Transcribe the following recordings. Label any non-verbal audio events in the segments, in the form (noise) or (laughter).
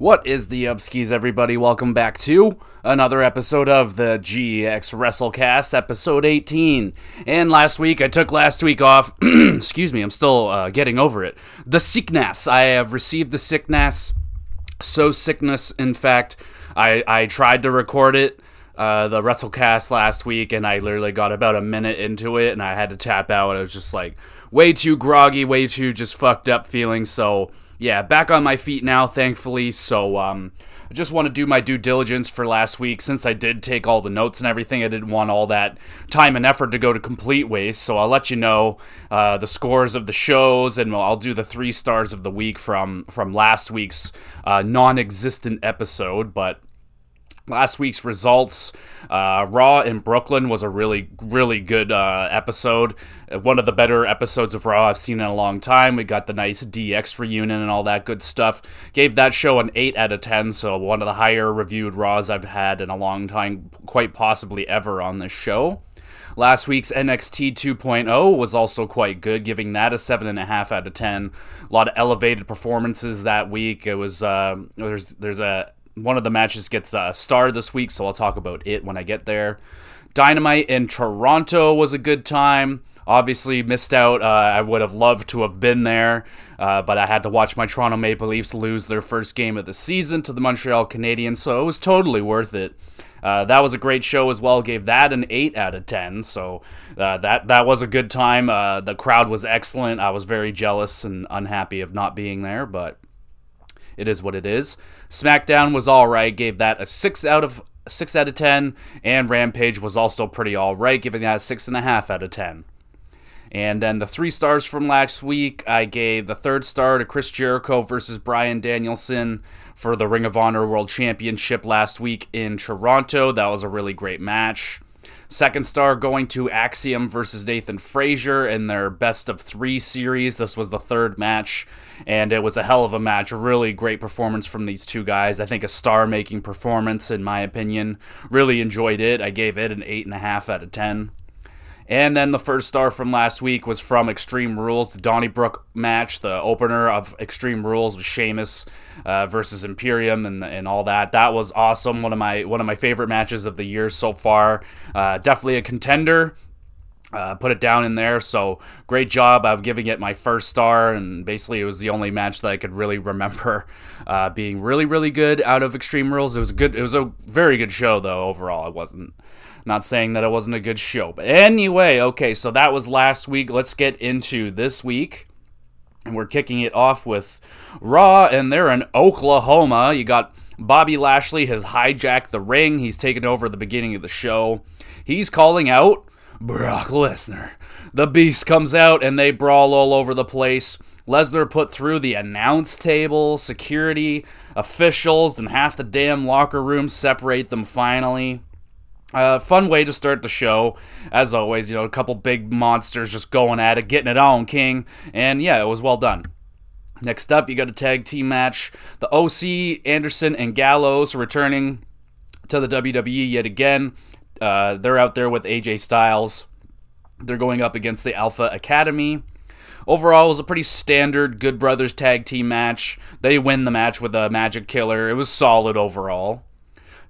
What is the Upskis, everybody? Welcome back to another episode of the GX WrestleCast, episode 18. And last week, I took last week off. (clears throat) Excuse me, I'm still uh, getting over it. The sickness. I have received the sickness. So sickness, in fact, I, I tried to record it. Uh, the WrestleCast last week, and I literally got about a minute into it, and I had to tap out. I was just like way too groggy, way too just fucked up feeling. So yeah, back on my feet now, thankfully. So, um, I just want to do my due diligence for last week since I did take all the notes and everything. I didn't want all that time and effort to go to complete waste. So I'll let you know uh, the scores of the shows, and I'll do the three stars of the week from from last week's uh, non-existent episode. But last week's results. Uh, Raw in Brooklyn was a really, really good uh, episode. One of the better episodes of Raw I've seen in a long time. We got the nice DX reunion and all that good stuff. Gave that show an 8 out of 10, so one of the higher reviewed Raws I've had in a long time, quite possibly ever on this show. Last week's NXT 2.0 was also quite good, giving that a 7.5 out of 10. A lot of elevated performances that week. It was, uh, there's, there's a one of the matches gets a star this week, so I'll talk about it when I get there. Dynamite in Toronto was a good time. Obviously, missed out. Uh, I would have loved to have been there, uh, but I had to watch my Toronto Maple Leafs lose their first game of the season to the Montreal Canadiens, so it was totally worth it. Uh, that was a great show as well. Gave that an eight out of ten. So uh, that that was a good time. Uh, the crowd was excellent. I was very jealous and unhappy of not being there, but it is what it is. SmackDown was all right, gave that a six out of six out of ten, and Rampage was also pretty all right, giving that a six and a half out of ten. And then the three stars from last week, I gave the third star to Chris Jericho versus Bryan Danielson for the Ring of Honor World Championship last week in Toronto. That was a really great match. Second star going to Axiom versus Nathan Frazer in their best of three series. This was the third match, and it was a hell of a match. Really great performance from these two guys. I think a star making performance, in my opinion. Really enjoyed it. I gave it an 8.5 out of 10. And then the first star from last week was from Extreme Rules, the Donnybrook match, the opener of Extreme Rules with Sheamus uh, versus Imperium and and all that. That was awesome. One of my one of my favorite matches of the year so far. Uh, definitely a contender. Uh, put it down in there. So great job of giving it my first star, and basically it was the only match that I could really remember uh, being really really good out of Extreme Rules. It was good. It was a very good show though. Overall, it wasn't. Not saying that it wasn't a good show. But anyway, okay, so that was last week. Let's get into this week. And we're kicking it off with Raw, and they're in Oklahoma. You got Bobby Lashley has hijacked the ring. He's taken over the beginning of the show. He's calling out Brock Lesnar. The Beast comes out, and they brawl all over the place. Lesnar put through the announce table, security, officials, and half the damn locker room separate them finally. Uh, fun way to start the show, as always. You know, a couple big monsters just going at it, getting it on, King, and yeah, it was well done. Next up, you got a tag team match. The OC, Anderson, and Gallows returning to the WWE yet again. Uh, they're out there with AJ Styles. They're going up against the Alpha Academy. Overall, it was a pretty standard Good Brothers tag team match. They win the match with a Magic Killer. It was solid overall.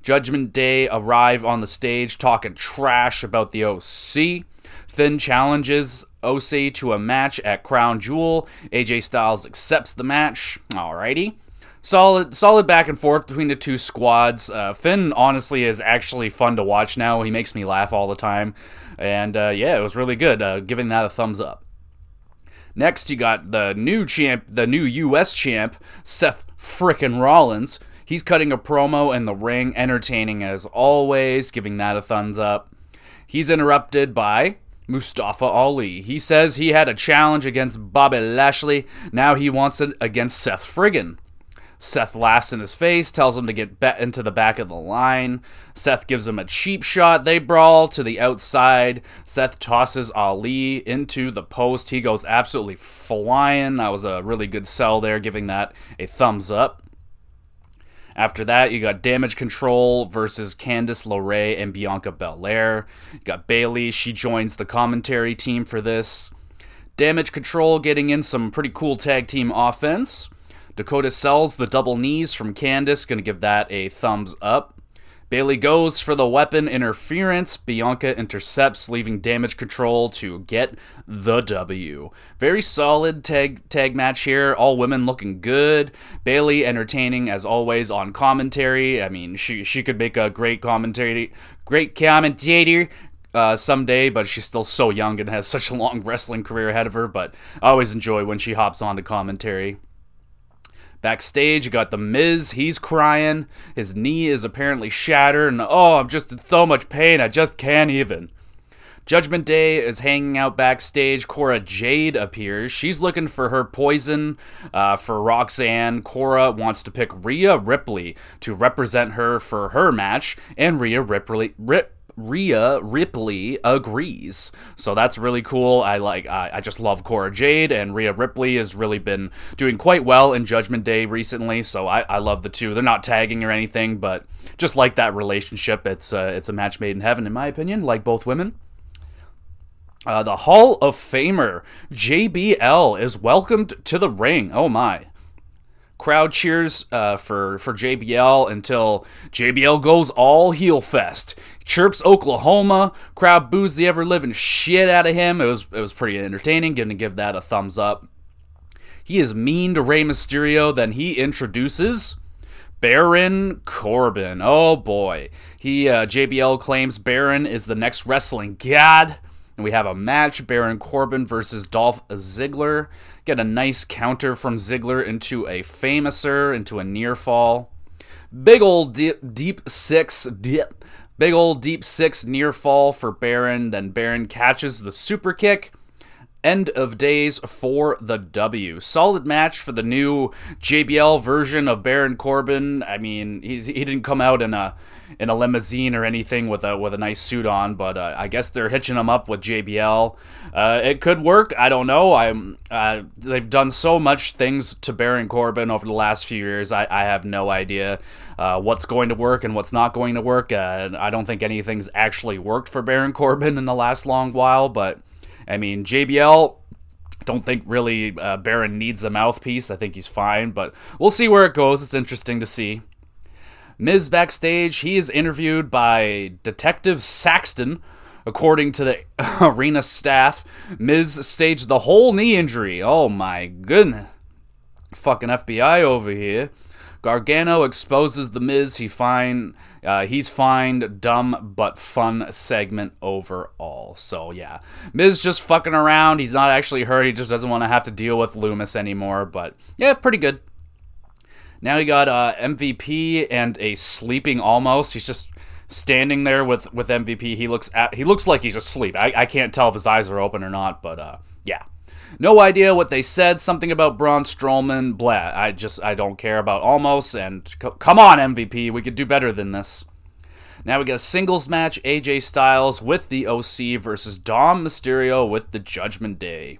Judgment Day arrive on the stage talking trash about the OC. Finn challenges OC to a match at Crown Jewel. AJ Styles accepts the match. Alrighty. Solid, solid back and forth between the two squads. Uh, Finn honestly is actually fun to watch now. He makes me laugh all the time, and uh, yeah, it was really good. Uh, giving that a thumbs up. Next, you got the new champ, the new U.S. champ, Seth frickin' Rollins, He's cutting a promo in the ring, entertaining as always, giving that a thumbs up. He's interrupted by Mustafa Ali. He says he had a challenge against Bobby Lashley. Now he wants it against Seth Friggin. Seth laughs in his face, tells him to get bet into the back of the line. Seth gives him a cheap shot. They brawl to the outside. Seth tosses Ali into the post. He goes absolutely flying. That was a really good sell there, giving that a thumbs up. After that, you got Damage Control versus Candice LeRae and Bianca Belair. You got Bayley, she joins the commentary team for this. Damage Control getting in some pretty cool tag team offense. Dakota sells the double knees from Candice, gonna give that a thumbs up. Bayley goes for the weapon interference. Bianca intercepts, leaving damage control to get the W. Very solid tag tag match here. All women looking good. Bayley entertaining as always on commentary. I mean, she she could make a great commentary, great commentator. Uh, someday, but she's still so young and has such a long wrestling career ahead of her. But I always enjoy when she hops on to commentary. Backstage, you got The Miz. He's crying. His knee is apparently shattered, and oh, I'm just in so much pain. I just can't even. Judgment Day is hanging out backstage. Cora Jade appears. She's looking for her poison uh, for Roxanne. Cora wants to pick Rhea Ripley to represent her for her match, and Rhea Ripley. Rip, Rhea Ripley agrees. So that's really cool. I like I, I just love Cora Jade and Rhea Ripley has really been doing quite well in Judgment Day recently. So I, I love the two. They're not tagging or anything, but just like that relationship, it's uh, it's a match made in heaven in my opinion. Like both women. Uh, the Hall of Famer JBL is welcomed to the ring. Oh my. Crowd cheers uh, for for JBL until JBL goes all heel fest. Chirps Oklahoma. Crowd boos the ever living shit out of him. It was it was pretty entertaining. Gonna give that a thumbs up. He is mean to Rey Mysterio. Then he introduces Baron Corbin. Oh boy, he uh, JBL claims Baron is the next wrestling god. And we have a match Baron Corbin versus Dolph Ziggler. Get a nice counter from Ziggler into a famouser, into a near fall. Big old deep, deep six, dip, big old deep six near fall for Baron. Then Baron catches the super kick. End of days for the W. Solid match for the new JBL version of Baron Corbin. I mean, he's he didn't come out in a in a limousine or anything with a with a nice suit on, but uh, I guess they're hitching him up with JBL. Uh, it could work. I don't know. I'm uh, they've done so much things to Baron Corbin over the last few years. I, I have no idea uh, what's going to work and what's not going to work. I don't think anything's actually worked for Baron Corbin in the last long while, but I mean, JBL, don't think really uh, Baron needs a mouthpiece. I think he's fine, but we'll see where it goes. It's interesting to see. Miz backstage, he is interviewed by Detective Saxton. According to the (laughs) arena staff, Miz staged the whole knee injury. Oh my goodness. Fucking FBI over here. Gargano exposes the Miz. He fine. Uh, he's fine. Dumb but fun segment overall. So yeah, Miz just fucking around. He's not actually hurt. He just doesn't want to have to deal with Lumis anymore. But yeah, pretty good. Now you got uh, MVP and a sleeping Omos. He's just standing there with with MVP. He looks at he looks like he's asleep. I, I can't tell if his eyes are open or not. But uh, yeah. No idea what they said. Something about Braun Strowman. Blah. I just I don't care about Omos. And c- come on, MVP. We could do better than this. Now we got a singles match: AJ Styles with the OC versus Dom Mysterio with the Judgment Day.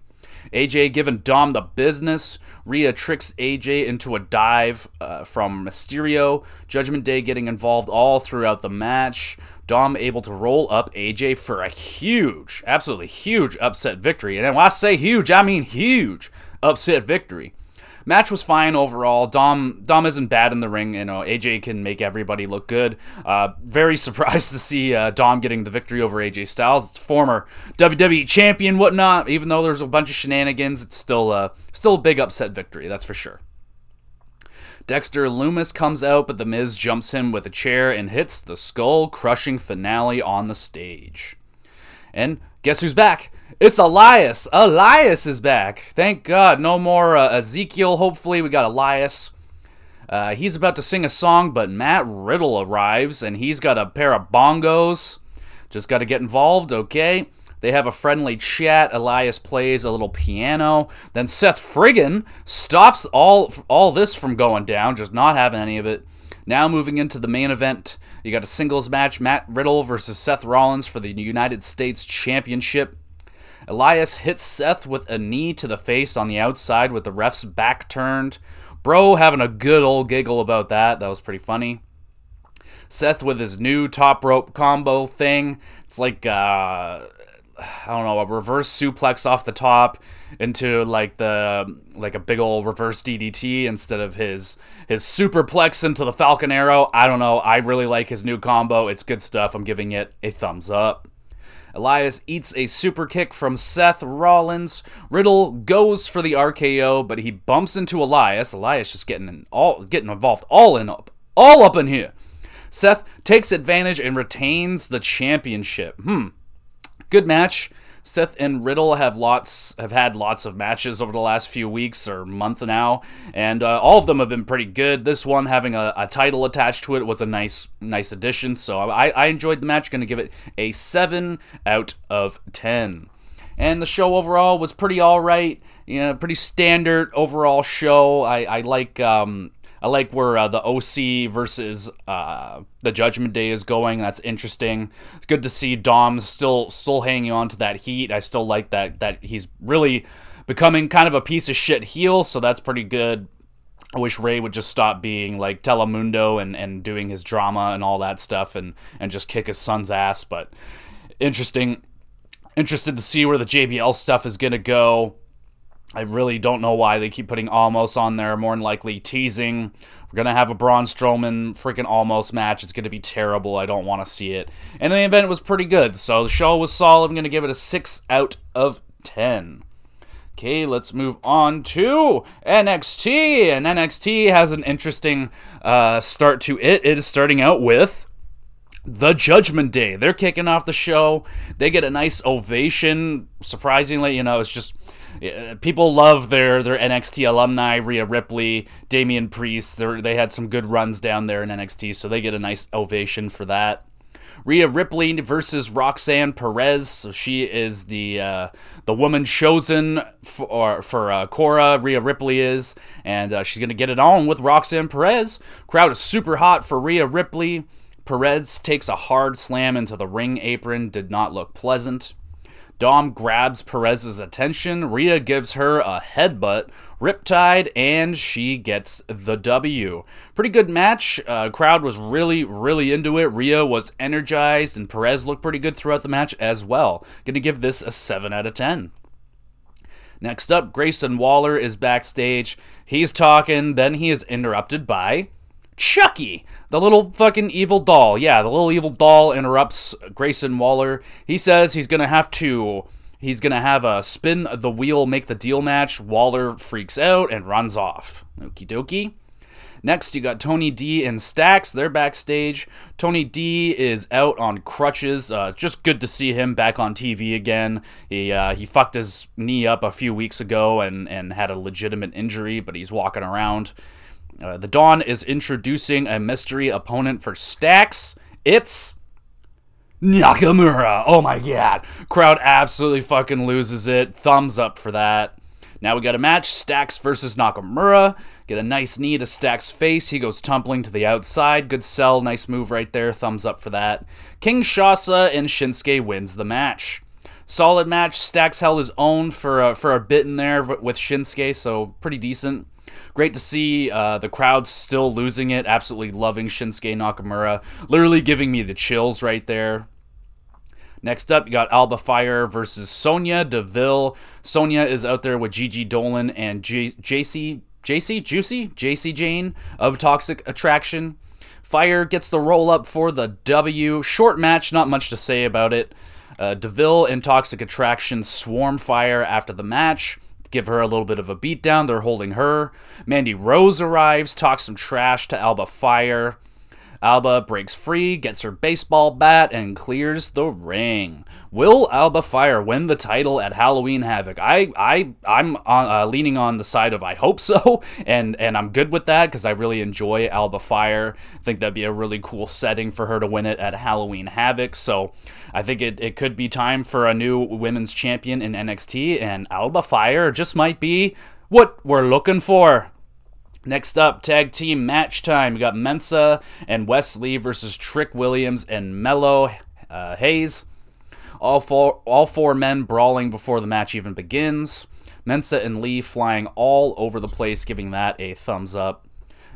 AJ giving Dom the business. Rhea tricks AJ into a dive uh, from Mysterio. Judgment Day getting involved all throughout the match. Dom able to roll up AJ for a huge, absolutely huge upset victory. And when I say huge, I mean huge upset victory. Match was fine overall. Dom Dom isn't bad in the ring. You know, AJ can make everybody look good. Uh, very (laughs) surprised to see uh, Dom getting the victory over AJ Styles. It's former WWE champion, whatnot. Even though there's a bunch of shenanigans, it's still uh, still a big upset victory. That's for sure. Dexter Lumis comes out, but The Miz jumps him with a chair and hits the skull crushing finale on the stage. And guess who's back? It's Elias. Elias is back. Thank God. No more uh, Ezekiel. Hopefully, we got Elias. Uh, he's about to sing a song, but Matt Riddle arrives and he's got a pair of bongos. Just got to get involved, okay? They have a friendly chat. Elias plays a little piano. Then Seth Friggin stops all all this from going down, just not having any of it. Now moving into the main event, you got a singles match: Matt Riddle versus Seth Rollins for the United States Championship. Elias hits Seth with a knee to the face on the outside with the ref's back turned. Bro having a good old giggle about that. That was pretty funny. Seth with his new top rope combo thing. It's like uh, I don't know, a reverse suplex off the top into like the like a big old reverse DDT instead of his his superplex into the Falcon Arrow. I don't know. I really like his new combo. It's good stuff. I'm giving it a thumbs up. Elias eats a super kick from Seth Rollins. Riddle goes for the RKO, but he bumps into Elias. Elias just getting all getting involved all in up all up in here. Seth takes advantage and retains the championship. Hmm. Good match. Seth and Riddle have lots have had lots of matches over the last few weeks or month now, and uh, all of them have been pretty good. This one having a, a, title attached to it was a nice nice addition. So I, I enjoyed the match. Going to give it a seven out of ten. And the show overall was pretty all right. You know, pretty standard overall show. I, I like um, I like where uh, the OC versus uh, the Judgment Day is going. That's interesting. It's good to see Dom still still hanging on to that heat. I still like that that he's really becoming kind of a piece of shit heel. So that's pretty good. I wish Rey would just stop being like Telemundo and, and doing his drama and all that stuff and, and just kick his son's ass. But interesting. Interested to see where the JBL stuff is going to go. I really don't know why they keep putting Omos on there. More than likely teasing. We're gonna have a Braun Strowman freaking Omos match. It's gonna be terrible. I don't want to see it. And the event was pretty good, so the show was solid. I'm gonna give it a six out of ten. Okay, let's move on to NXT. And NXT has an interesting uh, start to it. It is starting out with the Judgment Day. They're kicking off the show. They get a nice ovation. Surprisingly, you know, it's just people love their their NXT alumni, Rhea Ripley, Damian Priest. They they had some good runs down there in NXT, so they get a nice ovation for that. Rhea Ripley versus Roxanne Perez. So she is the uh, the woman chosen for for uh, Cora. Rhea Ripley is, and uh, she's gonna get it on with Roxanne Perez. Crowd is super hot for Rhea Ripley. Perez takes a hard slam into the ring apron. Did not look pleasant. Dom grabs Perez's attention. Rhea gives her a headbutt, Riptide, and she gets the W. Pretty good match. Uh, crowd was really, really into it. Rhea was energized, and Perez looked pretty good throughout the match as well. Gonna give this a 7 out of 10. Next up, Grayson Waller is backstage. He's talking, then he is interrupted by Chucky, the little fucking evil doll. Yeah, the little evil doll interrupts Grayson Waller. He says he's going to have to he's to have a spin the wheel make the deal match. Waller freaks out and runs off. Okie dokie. Next, you got Tony D and Stacks. They're backstage. Tony D is out on crutches. Uh, just good to see him back on TV again. He uh, he fucked his knee up a few weeks ago and and had a legitimate injury, but he's walking around. Uh, the Don is introducing a mystery opponent for Stacks. It's Nakamura. Oh my god. Crowd absolutely fucking loses it. Thumbs up for that. Now we got a match Stacks versus Nakamura. Get a nice knee to Stacks' face. He goes tumbling to the outside. Good sell. Nice move right there. Thumbs up for that. Kinshasa and Shinsuke wins the match. Solid match. Stacks held his own for a, for a bit in there with Shinsuke, so pretty decent. Great to see uh, the crowd still losing it, absolutely loving Shinsuke Nakamura, literally giving me the chills right there. Next up, you got Alba Fire versus Sonya Deville. Sonya is out there with Gigi Dolan and J- JC, JC, Juicy, Jacy Jayne of Toxic Attraction. Fire gets the roll up for the W. Short match, not much to say about it. Uh, Deville and Toxic Attraction swarm Fire after the match give her a little bit of a beatdown. They're holding her. Mandy Rose arrives, talks some trash to Alba Fire. Alba breaks free, gets her baseball bat, and clears the ring. Will Alba Fire win the title at Halloween Havoc? I, I, I'm on, uh, leaning on the side of I hope so, (laughs) and and I'm good with that because I really enjoy Alba Fire. I think that'd be a really cool setting for her to win it at Halloween Havoc. So I think it, it could be time for a new women's champion in NXT, and Alba Fire just might be what we're looking for. Next up, tag team match time. We got Mensah and Wes Lee versus Trick Williams and Melo uh, Hayes. All four, all four men brawling before the match even begins. Mensah and Lee flying all over the place, giving that a thumbs up.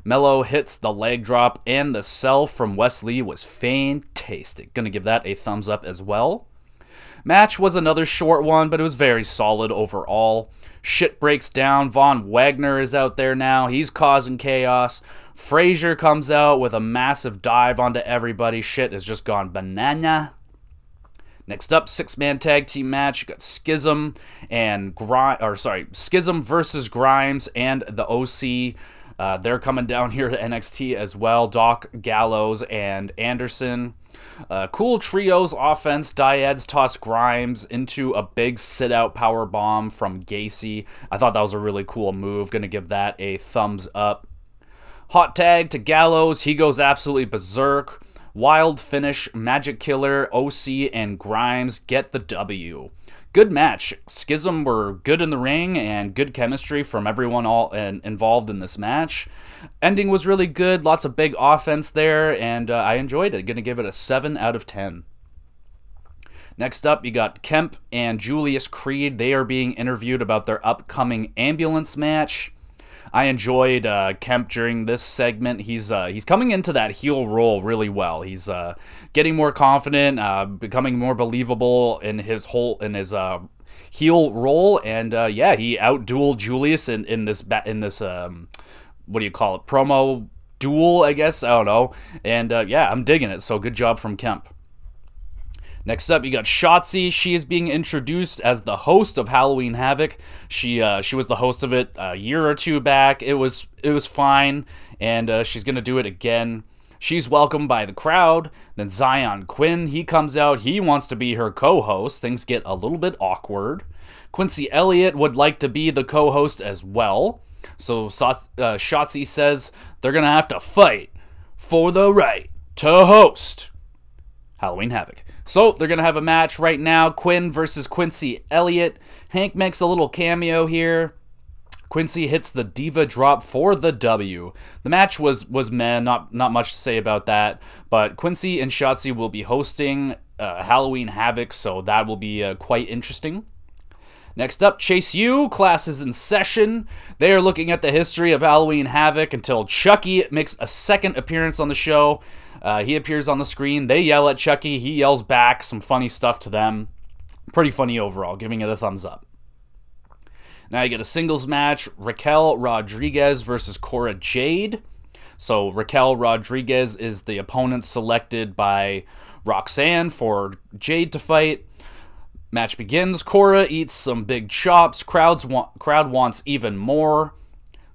Melo hits the leg drop, and the sell from Wes Lee was fantastic. Gonna give that a thumbs up as well. Match was another short one, but it was very solid overall. Shit breaks down. Von Wagner is out there now. He's causing chaos. Frazer comes out with a massive dive onto everybody. Shit has just gone banana. Next up, six man tag team match. You got Schism and Grimes, or sorry, Schism versus Grimes and the OC. Uh, they're coming down here to NXT as well. Doc Gallows and Anderson. Uh, cool trios offense. Dyads toss Grimes into a big sit out power bomb from Gacy. I thought that was a really cool move. Gonna give that a thumbs up. Hot tag to Gallows. He goes absolutely berserk. Wild finish. Magic Killer, OC, and Grimes get the W good match. Schism were good in the ring and good chemistry from everyone all involved in this match. Ending was really good, lots of big offense there, and uh, I enjoyed it. Going to give it a 7 out of 10. Next up, you got Kemp and Julius Creed. They are being interviewed about their upcoming ambulance match. I enjoyed uh, Kemp during this segment. He's uh, he's coming into that heel role really well. He's uh, getting more confident, uh, becoming more believable in his whole in his uh, heel role, and uh, yeah, he outdueled Julius in in this in this um, what do you call it promo duel? I guess I don't know. And yeah, I'm digging it. So good job from Kemp. Next up, you got Shotzi. She is being introduced as the host of Halloween Havoc. She uh, she was the host of it a year or two back. It was it was fine, and uh, she's gonna do it again. She's welcomed by the crowd. Then Zion Quinn, he comes out. He wants to be her co-host. Things get a little bit awkward. Quincy Elliott would like to be the co-host as well. So uh, Shotzi says they're gonna have to fight for the right to host Halloween Havoc. So they're going to have a match right now Quinn versus Quincy Elliott. Hank makes a little cameo here. Quincy hits the diva drop for the W. The match was was man, not not much to say about that. But Quincy and Shotzi will be hosting uh, Halloween Havoc, so that will be uh, quite interesting. Next up, Chase U classes in session. They are looking at the history of Halloween Havoc until Chucky makes a second appearance on the show. Uh, he appears on the screen. They yell at Chucky. He yells back some funny stuff to them. Pretty funny overall, giving it a thumbs up. Now you get a singles match Raquel Rodriguez versus Cora Jade. So Raquel Rodriguez is the opponent selected by Roxanne for Jade to fight. Match begins. Cora eats some big chops. Crowds crowd wants even more.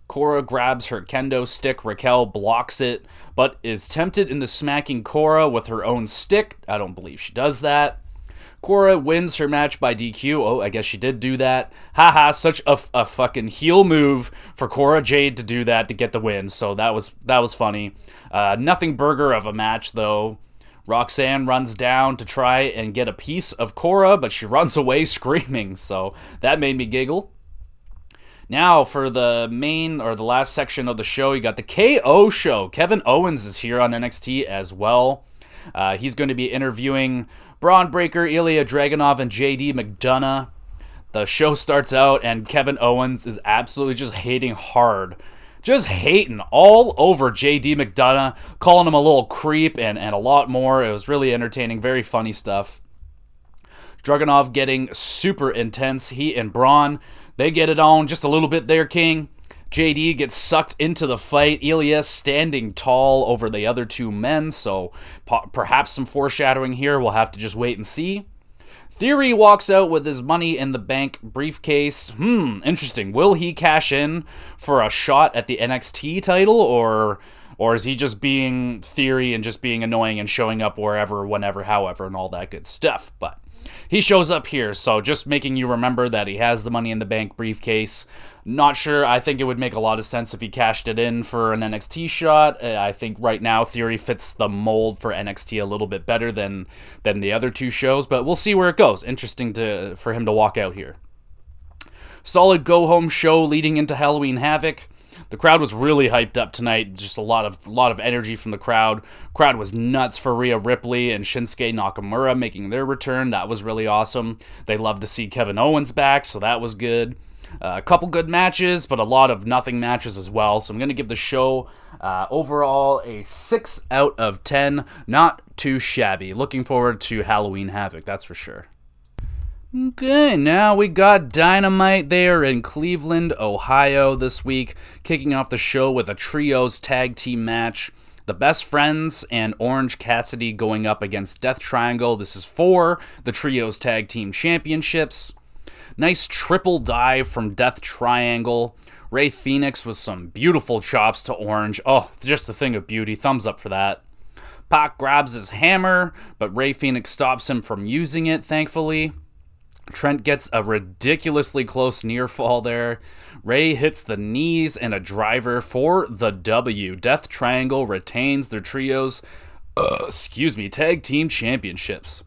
Cora grabs her kendo stick. Raquel blocks it, but is tempted into smacking Cora with her own stick. I don't believe she does that. Cora wins her match by DQ. Oh, I guess she did do that. Haha, such a, a fucking heel move for Cora Jade to do that to get the win. So that was that was funny. Uh, nothing burger of a match though. Roxanne runs down to try and get a piece of Cora, but she (laughs) runs away screaming. So that made me giggle. Now, for the main or the last section of the show, you got the KO show. Kevin Owens is here on NXT as well. Uh, he's going to be interviewing Bron Breakker, Ilja Dragunov, and JD McDonagh. The show starts out, and Kevin Owens is absolutely just hating hard. Just hating all over JD McDonagh, calling him a little creep and, and a lot more. It was really entertaining, very funny stuff. Dragunov getting super intense. He and Bron they get it on just a little bit there, King. JD gets sucked into the fight. Elias standing tall over the other two men, so perhaps some foreshadowing here. We'll have to just wait and see. Theory walks out with his money in the bank briefcase. Hmm, interesting. Will he cash in for a shot at the NXT title or or is he just being Theory and just being annoying and showing up wherever, whenever, however and all that good stuff? But he shows up here, so just making you remember that he has the money in the bank briefcase. Not sure. I think it would make a lot of sense if he cashed it in for an NXT shot. Uh, I think right now Theory fits the mold for NXT a little bit better than than the other two shows, but we'll see where it goes. Interesting to for him to walk out here. Solid go home show leading into Halloween Havoc. The crowd was really hyped up tonight. Just a lot of lot of energy from the crowd. Crowd was nuts for Rhea Ripley and Shinsuke Nakamura making their return. That was really awesome. They loved to see Kevin Owens back, so that was good. Uh, a couple good matches, but a lot of nothing matches as well. So I'm going to give the show uh, overall a 6 out of 10. Not too shabby. Looking forward to Halloween Havoc, that's for sure. Okay, now we got Dynamite there in Cleveland, Ohio this week, kicking off the show with a trios tag team match. The Best Friends and Orange Cassidy going up against Death Triangle. This is for the trios tag team championships. Nice triple dive from Death Triangle. Rey Fenix with some beautiful chops to Orange. Oh, just a thing of beauty. Thumbs up for that. Pac grabs his hammer, but Rey Fenix stops him from using it, thankfully. Trent gets a ridiculously close near fall there. Rey hits the knees and a driver for the W. Death Triangle retains their trios, uh, excuse me, tag team championships.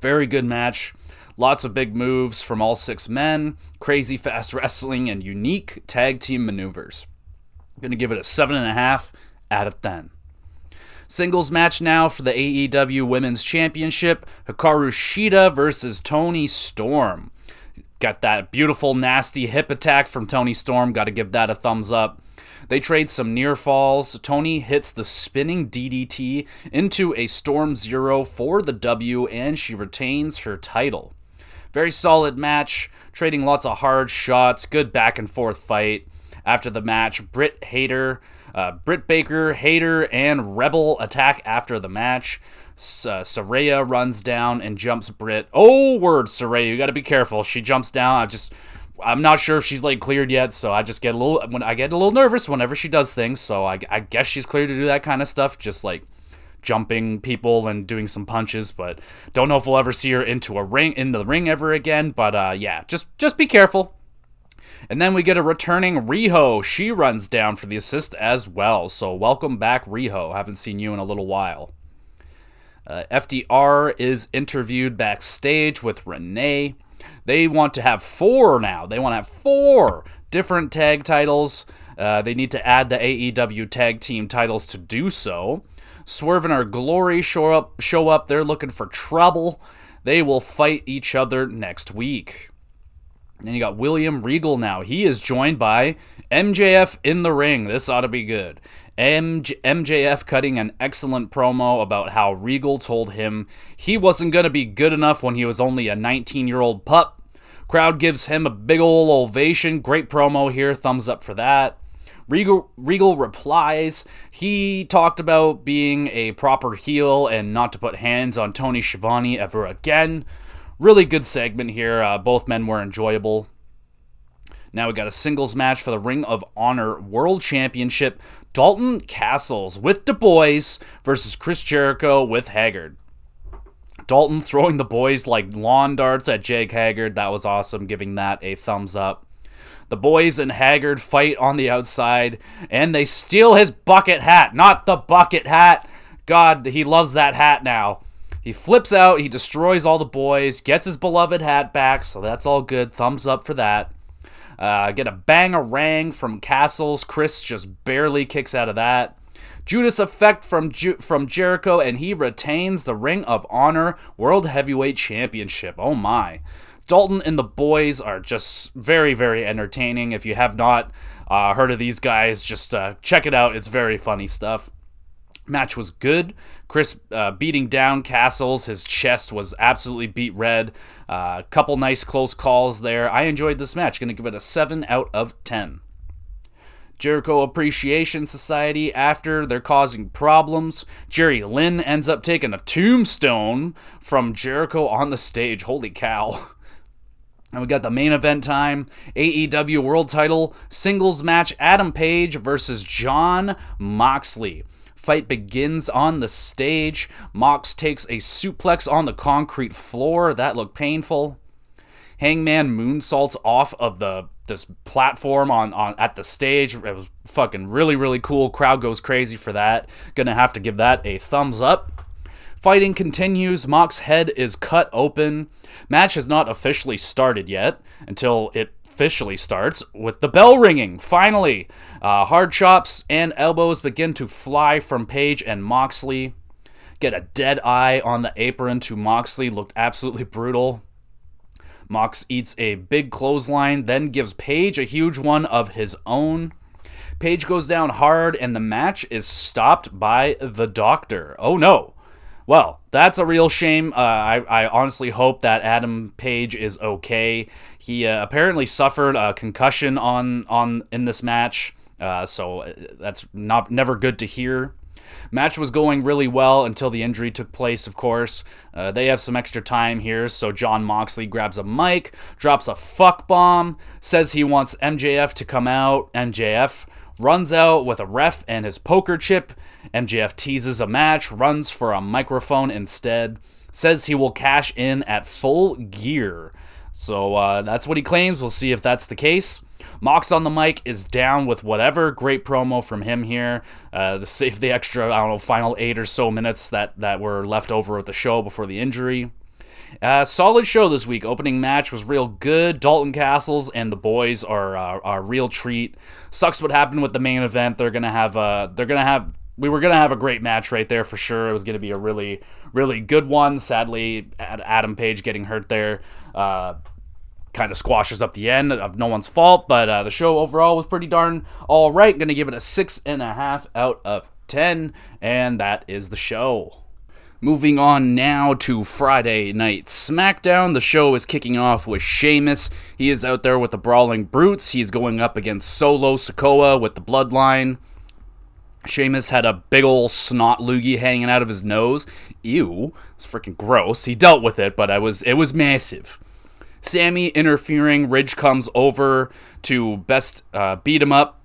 Very good match. Lots of big moves from all six men, crazy fast (laughs) wrestling, and unique tag team maneuvers. I'm going to give it a 7.5 out of 10. Singles match now for the AEW Women's Championship Hikaru Shida versus Toni Storm. Got that beautiful, nasty hip attack from Toni Storm. Got to give that a thumbs up. They trade some near falls. Toni hits the spinning DDT into a Storm Zero for the W, and she retains her title. Very solid match, trading lots of hard shots, good back and forth fight. After the match, Britt Hayter uh, Britt Baker, Hayter, and Rebel attack after the match. Uh, runs down and jumps Britt. Oh, word, Saraya, you got to be careful. She jumps down. I just, I'm not sure if she's like cleared yet, so I just get a little when I get a little nervous whenever she does things. So I, I guess she's cleared to do that kind of stuff, just like jumping people and doing some punches. But don't know if we'll ever see her into a ring in the ring ever again. But uh, yeah, just just be careful. And then we get a returning Riho. She runs down for the assist as well. So welcome back, Riho. Haven't seen you in a little while. Uh, FTR is interviewed backstage with Renee. They want to have four now. They want to have four different tag titles. Uh, they need to add the AEW tag team titles to do so. Swerve and our Glory show up. Show up. They're looking for trouble. They will fight each other next week. And you got William Regal now. He is joined by MJF in the ring. This ought to be good. MJ- MJF cutting an excellent promo about how Regal told him he wasn't going to be good enough when he was only a 19 year old pup. Crowd gives him a big ol' ovation. Great promo here. Thumbs up for that. Regal, Regal replies he talked about being a proper heel and not to put hands on Tony Schiavone ever again. Really good segment here. Uh, both men were enjoyable. Now we got a singles match for the Ring of Honor World Championship. Dalton Castles with the boys versus Chris Jericho with Haggard. Dalton throwing the boys like lawn darts at Jake Haggard. That was awesome. Giving that a thumbs up. The boys and Haggard fight on the outside, and they steal his bucket hat. Not the bucket hat. God, he loves that hat now. He flips out, he destroys all the boys, gets his beloved hat back, so that's all good. Thumbs up for that. Uh, get a bang-a-rang from Castles. Chris just barely kicks out of that. Judas Effect from Ju- from Jericho, and he retains the Ring of Honor World Heavyweight Championship. Oh my. Dalton and the boys are just very, very entertaining. If you have not uh, heard of these guys, just uh, check it out. It's very funny stuff. Match was good. Chris uh, beating down Castles. His chest was absolutely beet red. A uh, couple nice close calls there. I enjoyed this match. Going to give it a 7 out of 10. Jericho Appreciation Society, after they're causing problems, Jerry Lynn ends up taking a tombstone from Jericho on the stage. Holy cow. (laughs) And we got the main event time AEW World Title singles match Adam Page versus Jon Moxley. Fight begins on the stage. Mox takes a suplex on the concrete floor. That looked painful. Hangman moonsaults off of the this platform on, on at the stage. It was fucking really, really cool. Crowd goes crazy for that. Gonna have to give that a thumbs up. Fighting continues. Mox's head is cut open. Match has not officially started yet until it officially starts with the bell ringing. Finally, uh, hard chops and elbows begin to fly from Page and Moxley. Get a dead eye on the apron to Moxley. Looked absolutely brutal. Mox eats a big clothesline, then gives Page a huge one of his own. Page goes down hard, and the match is stopped by the doctor. Oh no. Well, that's a real shame. Uh, I, I honestly hope that Adam Page is okay. He uh, apparently suffered a concussion on on in this match, uh, so uh, that's not never good to hear. Match was going really well until the injury took place, of course. Uh, they have some extra time here, so Jon Moxley grabs a mic, drops a fuck bomb, says he wants MJF to come out. MJF runs out with a ref and his poker chip. MJF teases a match, runs for a microphone instead, says he will cash in at full gear. So uh, that's what he claims. We'll see if that's the case. Mox on the mic is down with whatever. Great promo from him here uh, to save the extra, I don't know, final eight or so minutes that, that were left over at the show before the injury. Uh, solid show this week. Opening match was real good. Dalton Castles and the boys are uh, a real treat. Sucks what happened with the main event. They're gonna have uh, they're gonna have we were gonna have a great match right there for sure. It was gonna be a really really good one. Sadly, Adam Page getting hurt there. Uh, kind of squashes up the end of no one's fault, but uh, the show overall was pretty darn all right. I'm gonna give it a six and a half out of ten, and that is the show. Moving on now to Friday Night SmackDown. The show is kicking off with Sheamus. He is out there with the Brawling Brutes. He's going up against Solo Sikoa with the Bloodline. Sheamus had a big ol' snot loogie hanging out of his nose. Ew, it's freaking gross. He dealt with it, but I was it was massive. Sami interfering. Ridge comes over to best uh, beat him up.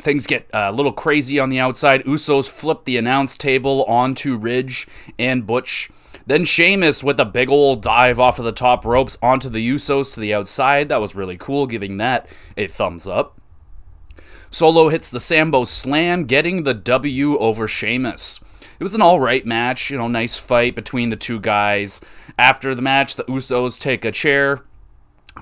Things get uh, a little crazy on the outside. Usos flip the announce table onto Ridge and Butch. Then Sheamus with a big old dive off of the top ropes onto the Usos to the outside. That was really cool, giving that a thumbs up. Solo hits the Sambo Slam, getting the W over Sheamus. It was an alright match, you know, nice fight between the two guys. After the match, the Usos take a chair,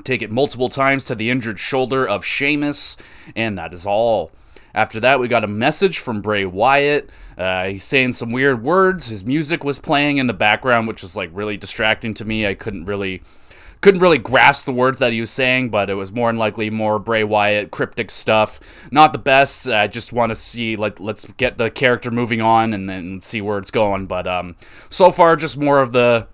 take it multiple times to the injured shoulder of Sheamus, and that is all. After that, we got a message from Bray Wyatt. Uh, he's saying some weird words. His music was playing in the background, which was like really distracting to me. I couldn't really couldn't really grasp the words that he was saying, but it was more than likely more Bray Wyatt cryptic stuff. Not the best. I just want to see like let's get the character moving on and then see where it's going. But um, so far, just more of the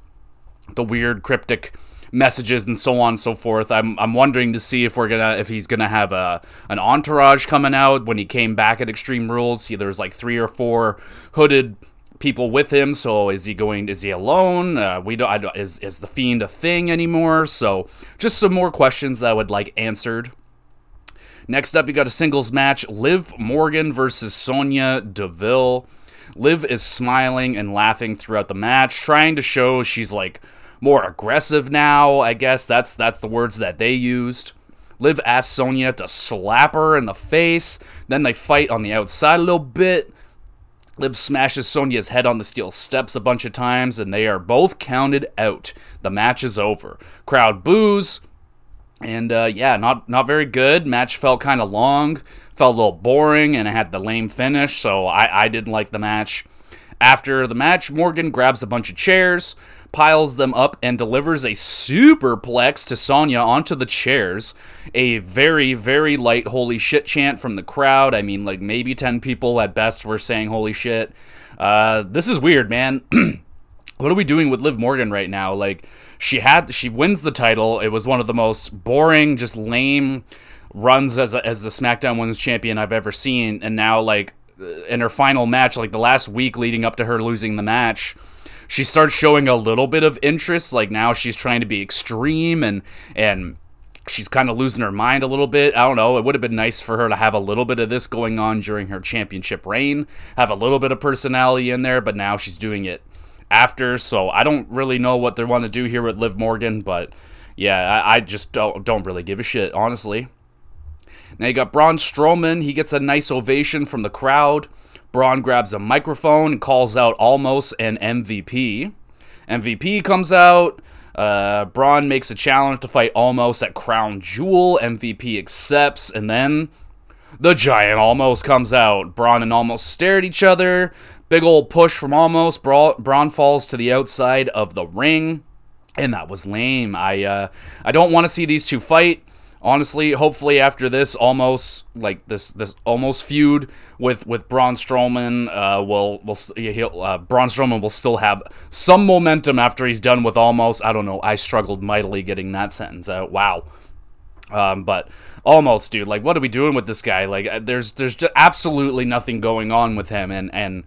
the weird cryptic messages and so on and so forth. I'm I'm wondering to see if we're gonna if he's gonna have a an entourage coming out when he came back at Extreme Rules. See, there's like three or four hooded people with him. So is he going? Is he alone? Uh, we don't, I don't. Is is the fiend a thing anymore? So just some more questions that I would like answered. Next up, you got a singles match: Liv Morgan versus Sonya Deville. Liv is smiling and laughing throughout the match, trying to show she's like more aggressive now. I guess that's that's the words that they used. Liv asks Sonya to slap her in the face. Then they fight on the outside a little bit. Liv smashes Sonya's head on the steel steps a bunch of times, and they are both counted out. The match is over. Crowd boos, and uh, yeah, not not very good. Match felt kind of long, felt a little boring, and it had the lame finish. So I, I didn't like the match. After the match, Morgan grabs a bunch of chairs, piles them up and delivers a superplex to Sonya onto the chairs. A very, very light holy shit chant from the crowd. I mean, like maybe 10 people at best were saying holy shit. Uh, this is weird, man. (clears throat) what are we doing with Liv Morgan right now? Like, she had, she wins the title. It was one of the most boring, just lame runs as a, as the SmackDown Women's Champion I've ever seen. And now, like, in her final match, like the last week leading up to her losing the match, she starts showing a little bit of interest. Like now she's trying to be extreme and and she's kind of losing her mind a little bit. I don't know. It would have been nice for her to have a little bit of this going on during her championship reign, have a little bit of personality in there, but now she's doing it after. So I don't really know what they want to do here with Liv Morgan, but yeah, I, I just don't don't really give a shit, honestly. Now you got Braun Strowman. He gets a nice ovation from the crowd. Braun grabs a microphone and calls out Omos an MVP. MVP comes out. Uh, Braun makes a challenge to fight Omos at Crown Jewel. MVP accepts, and then the giant Omos comes out. Braun and Omos stare at each other. Big old push from Omos. Bra- Braun falls to the outside of the ring, and that was lame. I uh, I don't want to see these two fight. Honestly, hopefully after this almost like this this Omos feud with with Braun Strowman, uh, will will he'll uh, Braun Strowman will still have some momentum after he's done with Omos. I don't know. I struggled mightily getting that sentence out. Wow. Um, but Omos, dude. Like, what are we doing with this guy? Like, uh, there's there's just absolutely nothing going on with him, and and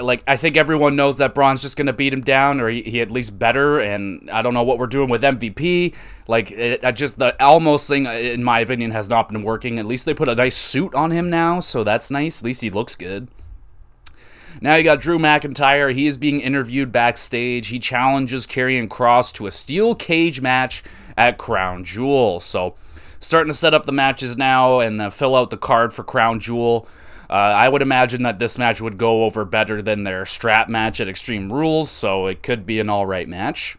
like I think everyone knows that Braun's just gonna beat him down, or he, he at least better. And I don't know what we're doing with MVP. Like it, I just the Omos thing, uh, in my opinion, has not been working. At least they put a nice suit on him now, so that's nice. At least he looks good. Now you got Drew McIntyre. He is being interviewed backstage. He challenges Karrion Kross to a steel cage match at Crown Jewel. So starting to set up the matches now and uh, fill out the card for Crown Jewel. Uh, I would imagine that this match would go over better than their strap match at Extreme Rules, so it could be an alright match.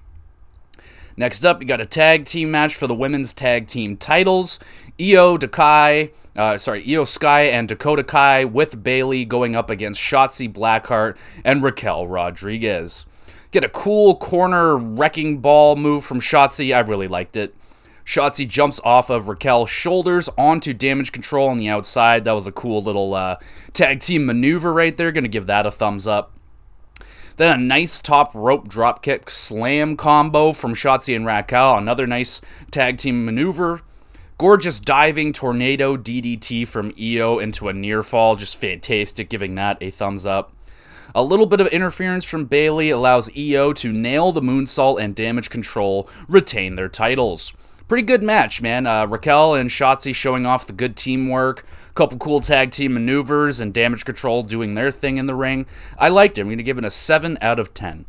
Next up, you got a tag team match for the women's tag team titles. Iyo Dakai, uh, sorry, Iyo Sky and Dakota Kai with Bayley going up against Shotzi Blackheart and Raquel Rodriguez. Get a cool corner wrecking ball move from Shotzi. I really liked it. Shotzi jumps off of Raquel's shoulders onto damage control on the outside. That was a cool little uh, tag team maneuver right there. Gonna give that a thumbs up. Then a nice top rope dropkick slam combo from Shotzi and Raquel. Another nice tag team maneuver. Gorgeous diving tornado DDT from Iyo into a near fall. Just fantastic. Giving that a thumbs up. A little bit of interference from Bayley allows Iyo to nail the moonsault and damage control, retain their titles pretty good match, man. Uh, Raquel and Shotzi showing off the good teamwork, a couple cool tag team maneuvers, and Damage Control doing their thing in the ring. I liked it. I'm going to give it a 7 out of 10.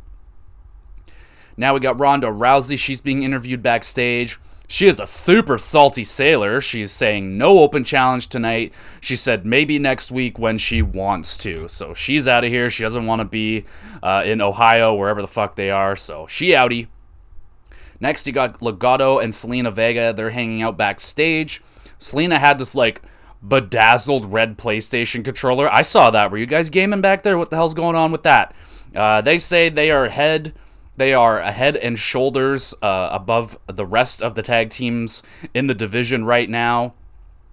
Now we got Ronda Rousey. She's being interviewed backstage. She is a super salty sailor. She's saying no open challenge tonight. She said maybe next week when she wants to. So she's out of here. She doesn't want to be uh, in Ohio, wherever the fuck they are. So she outie. Next, you got Legado and Zelina Vega. They're hanging out backstage. Selena had this like bedazzled red PlayStation controller. I saw that. Were you guys gaming back there? What the hell's going on with that? Uh, they say they are head. They are head and shoulders uh, above the rest of the tag teams in the division right now.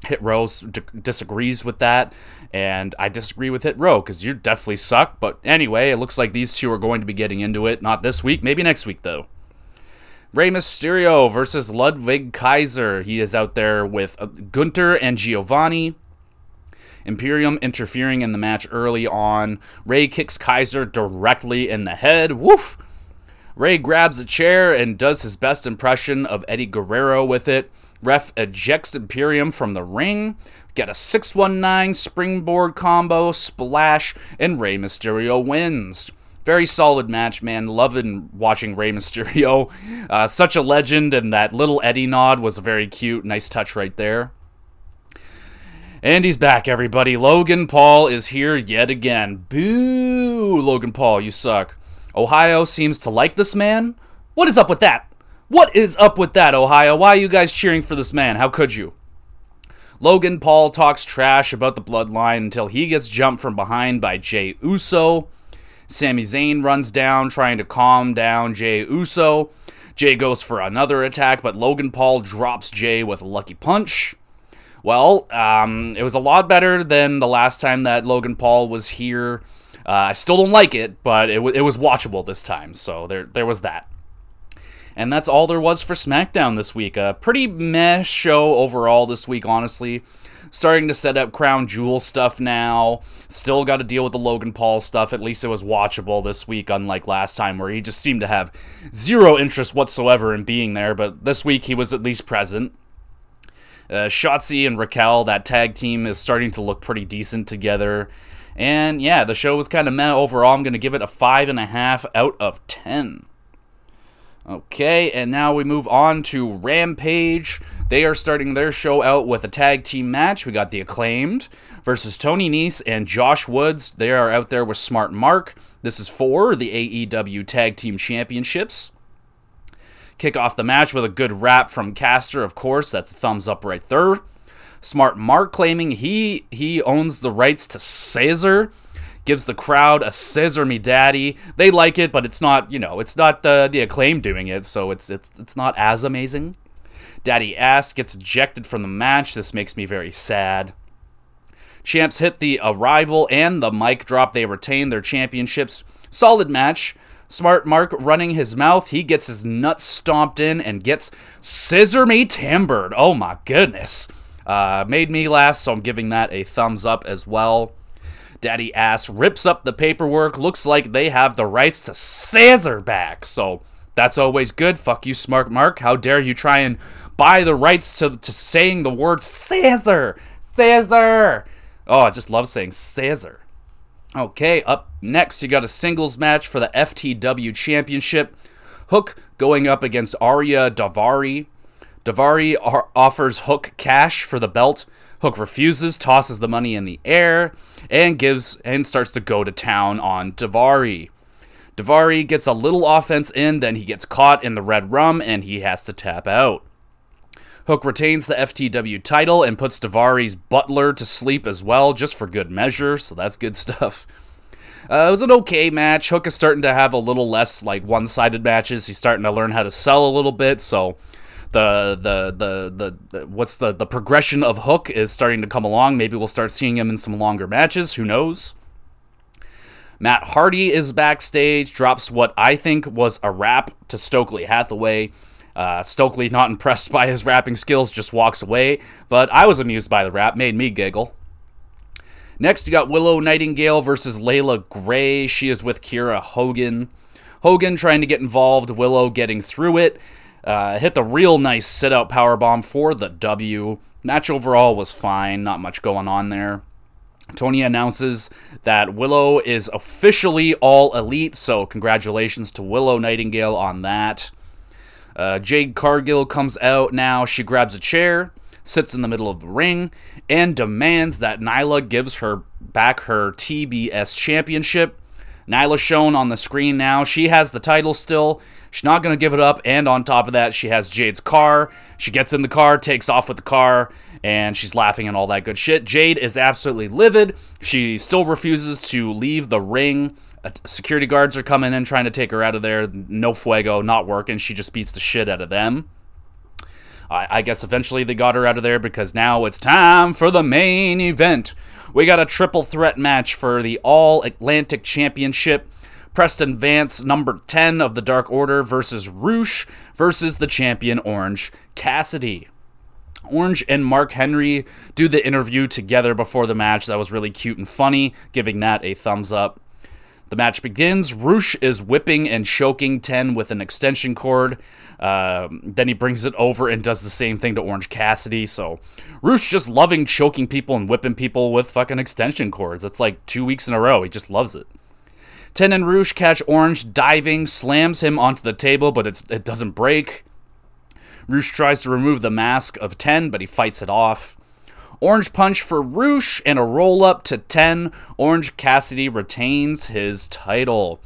Hit Row d- disagrees with that, and I disagree with Hit Row because you definitely suck. But anyway, it looks like these two are going to be getting into it. Not this week, maybe next week though. Rey Mysterio versus Ludwig Kaiser. He is out there with uh, Gunther and Giovanni. Imperium interfering in the match early on. Rey kicks Kaiser directly in the head. Woof! Rey grabs a chair and does his best impression of Eddie Guerrero with it. Ref ejects Imperium from the ring. Get a 619 springboard combo, splash, and Rey Mysterio wins very solid match, man. Loving watching Rey Mysterio. (laughs) Uh, such a legend, and that little Eddie nod was a very cute, nice touch right there. And he's back, everybody. Logan Paul is here yet again. Boo! Logan Paul, you suck. Ohio seems to like this man. What is up with that? What is up with that, Ohio? Why are you guys cheering for this man? How could you? Logan Paul talks trash about the bloodline until he gets jumped from behind by Jey Uso. Sami Zayn runs down, trying to calm down Jey Uso. Jey goes for another attack, but Logan Paul drops Jey with a lucky punch. Well, um, it was a lot better than the last time that Logan Paul was here. Uh, I still don't like it, but it, w- it was watchable this time, so there there was that. And that's all there was for SmackDown this week. A pretty meh show overall this week, honestly starting to set up Crown Jewel stuff now. Still got to deal with the Logan Paul stuff. At least it was watchable this week, unlike last time where he just seemed to have zero interest whatsoever in being there. But this week he was at least present. Uh, Shotzi and Raquel, that tag team, is starting to look pretty decent together. And yeah, the show was kind of meh overall. I'm going to give it a 5.5 out of 10. Okay, and now we move on to Rampage. They are starting their show out with a tag team match. We got the Acclaimed versus Tony Nese and Josh Woods. They are out there with Smart Mark. This is for the AEW Tag Team Championships. Kick off the match with a good rap from Caster, of course. That's a thumbs up right there. Smart Mark claiming he he owns the rights to Caesar gives the crowd a scissor me daddy. They like it, but it's not, you know, it's not the the acclaim doing it, so it's it's it's not as amazing. Daddy Ass gets ejected from the match. This makes me very sad. Champs hit the arrival and the mic drop. They retain their championships. Solid match. Smart Mark running his mouth. He gets his nuts stomped in and gets scissor me timbered. Oh my goodness. Uh, made me laugh, so I'm giving that a thumbs up as well. Daddy Ass rips up the paperwork. Looks like they have the rights to scissor back. So that's always good. Fuck you, Smart Mark. How dare you try and buy the rights to, to saying the word scissor? Scissor. Oh, I just love saying scissor. Okay, up next, you got a singles match for the FTW Championship. Hook going up against Ariya Daivari. Daivari offers Hook cash for the belt. Hook refuses, tosses the money in the air, and gives and starts to go to town on Daivari. Daivari gets a little offense in, then he gets caught in the red rum and he has to tap out. Hook retains the FTW title and puts Daivari's butler to sleep as well, just for good measure, so that's good stuff. Uh, it was an okay match. Hook is starting to have a little less like one-sided matches. He's starting to learn how to sell a little bit, so the the the the, what's the the progression of Hook is starting to come along. Maybe we'll start seeing him in some longer matches. Who knows? Matt Hardy is backstage, drops what I think was a rap to Stokely Hathaway. Uh, Stokely, not impressed by his rapping skills, just walks away, but I was amused by the rap, made me giggle. Next, you got Willow Nightingale versus Leila Grey. She is with Kiera Hogan. Hogan trying to get involved, Willow getting through it. Uh, hit the real nice sit out power bomb for the W. Match overall was fine, not much going on there. Tony announces that Willow is officially all elite, so congratulations to Willow Nightingale on that. Uh, Jade Cargill comes out now. She grabs a chair, sits in the middle of the ring, and demands that Nyla gives her back her TBS championship. Nyla shown on the screen now. She has the title still. She's not going to give it up. And on top of that, she has Jade's car. She gets in the car, takes off with the car, and she's laughing and all that good shit. Jade is absolutely livid. She still refuses to leave the ring. Security guards are coming in trying to take her out of there. No fuego, not working. She just beats the shit out of them. I guess eventually they got her out of there because now it's time for the main event. We got a triple threat match for the All Atlantic Championship. Preston Vance, number 10 of the Dark Order, versus Rush versus the champion Orange Cassidy. Orange and Mark Henry do the interview together before the match. That was really cute and funny, giving that a thumbs up. The match begins. Rush is whipping and choking 10 with an extension cord. Uh, then he brings it over and does the same thing to Orange Cassidy. So Rush just loving choking people and whipping people with fucking extension cords. It's like two weeks in a row. He just loves it. Ten and Rush catch Orange diving, slams him onto the table, but it doesn't break. Rush tries to remove the mask of Ten, but he fights it off. Orange Punch for Rush and a roll up to 10. Orange Cassidy retains his title.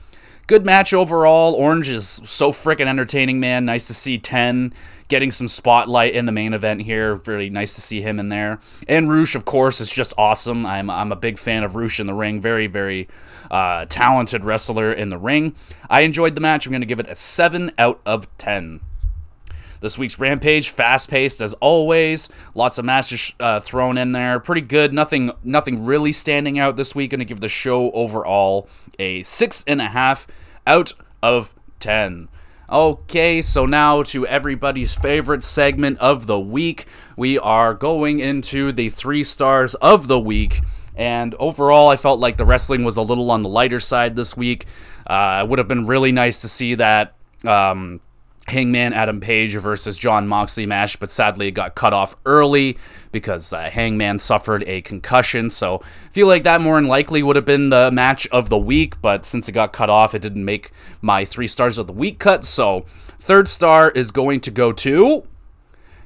Good match overall. Orange is so freaking entertaining, man. Nice to see 10 getting some spotlight in the main event here. Really nice to see him in there. And Rush, of course, is just awesome. I'm, I'm a big fan of Rush in the ring. Very, very uh, talented wrestler in the ring. I enjoyed the match. I'm going to give it a 7 out of 10. This week's Rampage, fast paced as always. Lots of matches uh, thrown in there. Pretty good. Nothing, nothing really standing out this week. Going to give the show overall a six and a half out of ten. Okay, so now to everybody's favorite segment of the week. We are going into the three stars of the week. And overall, I felt like the wrestling was a little on the lighter side this week. Uh, it would have been really nice to see that. Um, Hangman Adam Page versus Jon Moxley match, but sadly it got cut off early because uh, Hangman suffered a concussion. So I feel like that more than likely would have been the match of the week, but since it got cut off, it didn't make my three stars of the week cut. So third star is going to go to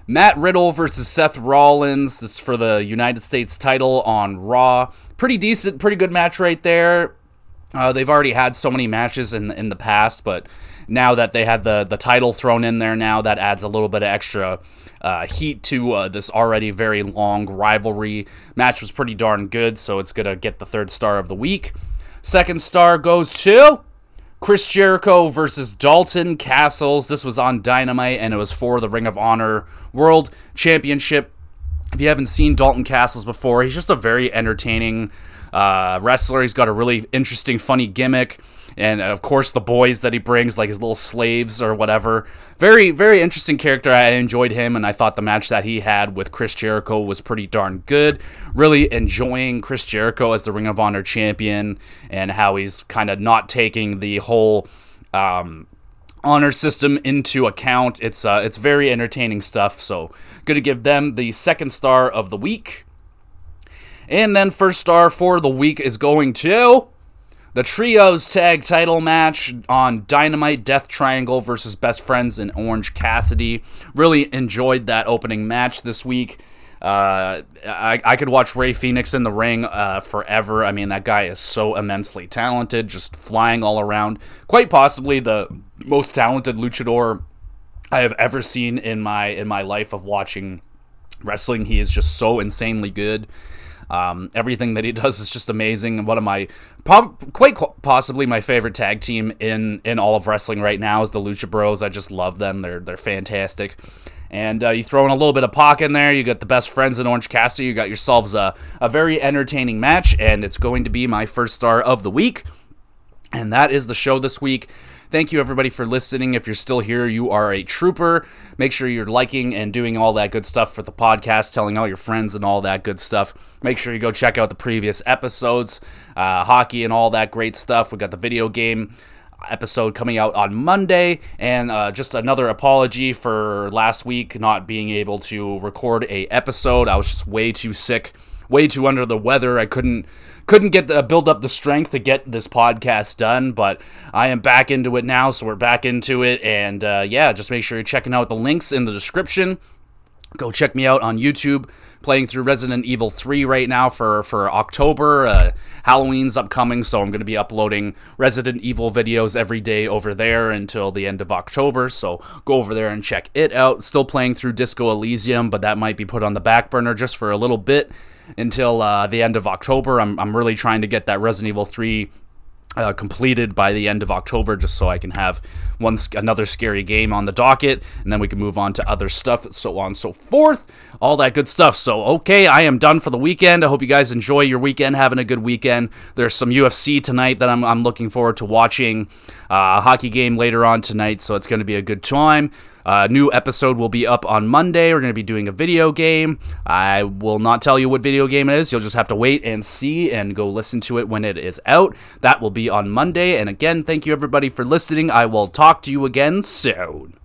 Matt Riddle versus Seth Rollins. This is for the United States title on Raw. Pretty decent, pretty good match right there. Uh, they've already had so many matches in in the past, but now that they had the the title thrown in there now that adds a little bit of extra uh, heat to uh, this already very long rivalry match was pretty darn good so it's gonna get the third star of the week second star goes to Chris Jericho versus Dalton Castles. This was on Dynamite and it was for the Ring of Honor World Championship. If you haven't seen Dalton Castles before, he's just a very entertaining uh, wrestler. He's got a really interesting, funny gimmick and of course the boys that he brings, like his little slaves or whatever. Very, very interesting character. I enjoyed him, and I thought the match that he had with Chris Jericho was pretty darn good. Really enjoying Chris Jericho as the Ring of Honor champion and how he's kind of not taking the whole. Um, honor system into account. It's uh, it's very entertaining stuff. So, to give them the second star of the week. And then first star for the week is going to the Trios Tag title match on Dynamite Death Triangle versus Best Friends and Orange Cassidy. Really enjoyed that opening match this week. Uh, I, I could watch Rey Fenix in the ring uh, forever. I mean, that guy is so immensely talented, just flying all around. Quite possibly the most talented luchador I have ever seen in my in my life of watching wrestling. He is just so insanely good. Um, everything that he (laughs) does is just amazing. And one of my, quite possibly my favorite tag team in in all of wrestling right now is the Lucha Bros. I just love them. They're they're fantastic. And uh, you throw in a little bit of Pac in there. You got the best friends in Orange Cassidy. You got yourselves a, a very entertaining match, and it's going to be my first star of the week. And that is the show this week. Thank you, everybody, for listening. If you're still here, you are a trooper. Make sure you're liking and doing all that good stuff for the podcast, telling all your friends and all that good stuff. Make sure you go check out the previous episodes, uh, hockey and all that great stuff. We got the video game episode coming out on Monday. And uh, just another apology for last week not being able to record a episode. I was just way too sick, way too under the weather. I couldn't couldn't get the build up the strength to get this podcast done, but I am back into it now, so we're back into it. And uh, yeah, just make sure you're checking out the links in the description. Go check me out on YouTube, playing through Resident Evil 3 right now for for October. Uh, Halloween's upcoming, so I'm going to be uploading Resident Evil videos every day over there until the end of October. So go over there and check it out. Still playing through Disco Elysium, but that might be put on the back burner just for a little bit until uh, the end of October. I'm, I'm really trying to get that Resident Evil 3 uh, completed by the end of October, just so I can have one another scary game on the docket, and then we can move on to other stuff, so on and so forth, all that good stuff. So, okay, I am done for the weekend. I hope you guys enjoy your weekend, having a good weekend. There's some UFC tonight that I'm, I'm looking forward to watching. Uh, a hockey game later on tonight, so it's going to be a good time. Uh, new episode will be up on Monday. We're going to be doing a video game. I will not tell you what video game it is. You'll just have to wait and see and go listen to it when it is out. That will be on Monday. And again, thank you everybody for listening. I will talk to you again soon.